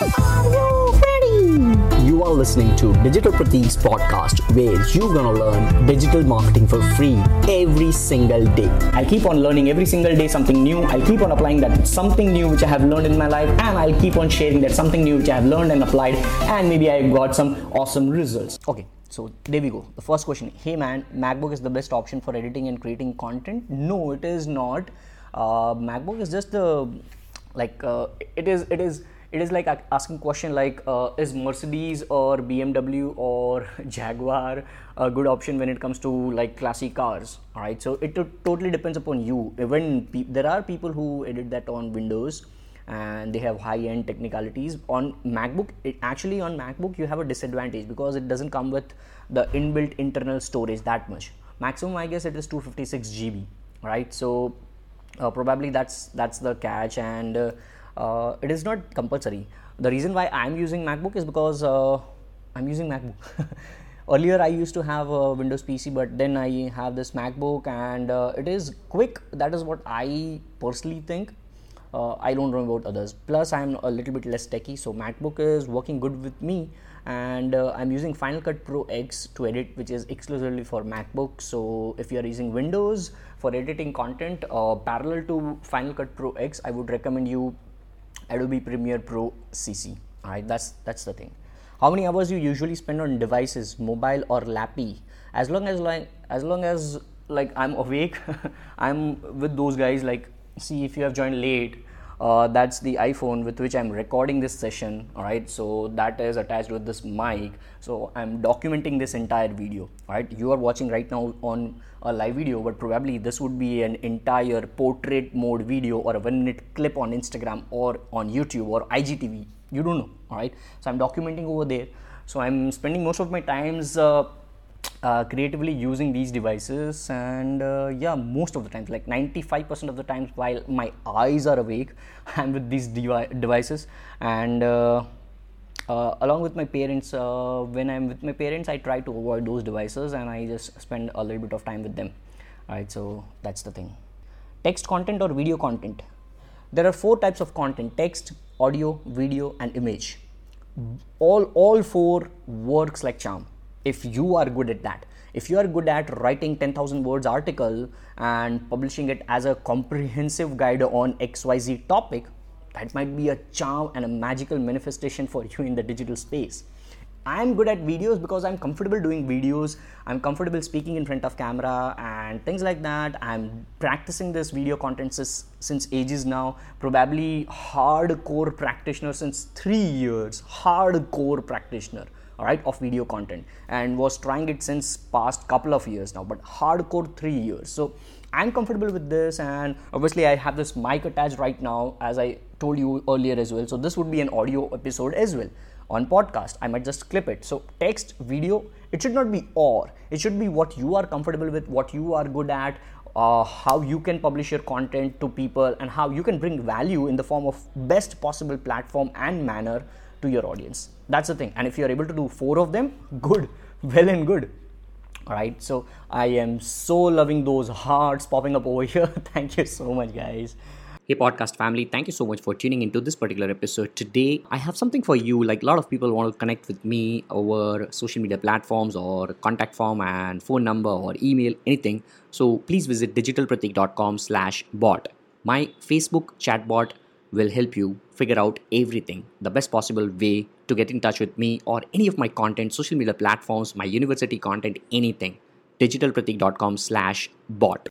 Are you ready? You are listening to Digital Pratik's podcast where you're gonna learn digital marketing for free every single day. I'll keep on learning every single day something new. I'll keep on applying that something new which I have learned in my life, and I'll keep on sharing that something new which I have learned and applied, and maybe I got some awesome results. Okay, so there we go. The first question Hey man, MacBook is the best option for editing and creating content? No, it is not. Uh, MacBook is just the like uh, it is it is it is like asking question like uh, is mercedes or bmw or jaguar a good option when it comes to like classic cars? All right so it totally depends upon you. Even pe- there are people who edit that on windows and they have high end technicalities. On macbook it, actually on macbook you have a disadvantage because it doesn't come with the inbuilt internal storage that much. Maximum i guess it is 256 gb right so uh, probably that's that's the catch and uh, uh, it is not compulsory. The reason why i'm using macbook is because uh, i'm using macbook. Earlier i used to have a windows pc but then i have this macbook and uh, it is quick. That is what i personally think. Uh, I don't know about others. Plus, I'm a little bit less techy, so MacBook is working good with me, and uh, I'm using Final Cut Pro X to edit, which is exclusively for MacBook. So, if you are using Windows for editing content uh, parallel to Final Cut Pro X, I would recommend you Adobe Premiere Pro CC. All right, that's that's the thing. How many hours you usually spend on devices, mobile or lappy? As long as like as long as like I'm awake, I'm with those guys like see if you have joined late uh, that's the iphone with which i'm recording this session all right? So that is attached with this mic. So i'm documenting this entire video right? You are watching right now on a live video but probably this would be an entire portrait mode video or a one minute clip on instagram or on youtube or igtv you don't know all right? So i'm documenting over there. So i'm spending most of my times uh, uh, creatively using these devices and uh, yeah most of the times like 95% of the times while my eyes are awake i'm with these devi- devices. And uh, uh along with my parents uh, when i'm with my parents i try to avoid those devices and i just spend a little bit of time with them. Right so that's the thing. Text content or video content? There are four types of content text audio video and image. All all four works like charm if you are good at that. If you are good at writing 10000 words article and publishing it as a comprehensive guide on xyz topic that might be a charm and a magical manifestation for you in the digital space. I'm good at videos because i'm comfortable doing videos. I'm comfortable speaking in front of camera and things like that. I'm practicing this video content since, since ages now. Probably hardcore practitioner since 3 years. Hardcore practitioner all right of video content and was trying it since past couple of years now but hardcore 3 years. So i'm comfortable with this and obviously i have this mic attached right now as i told you earlier as well. So this would be an audio episode as well on podcast. I might just clip it. So text video it should not be or. It should be what you are comfortable with what you are good at uh, how you can publish your content to people and how you can bring value in the form of best possible platform and manner to your audience that's the thing and if you're able to do four of them good well and good all right so i am so loving those hearts popping up over here thank you so much guys Hey, podcast family, thank you so much for tuning into this particular episode. Today, I have something for you. Like a lot of people want to connect with me over social media platforms or contact form and phone number or email, anything. So please visit digitalpratik.com slash bot. My Facebook chatbot will help you figure out everything, the best possible way to get in touch with me or any of my content, social media platforms, my university content, anything. digitalpratik.com slash bot.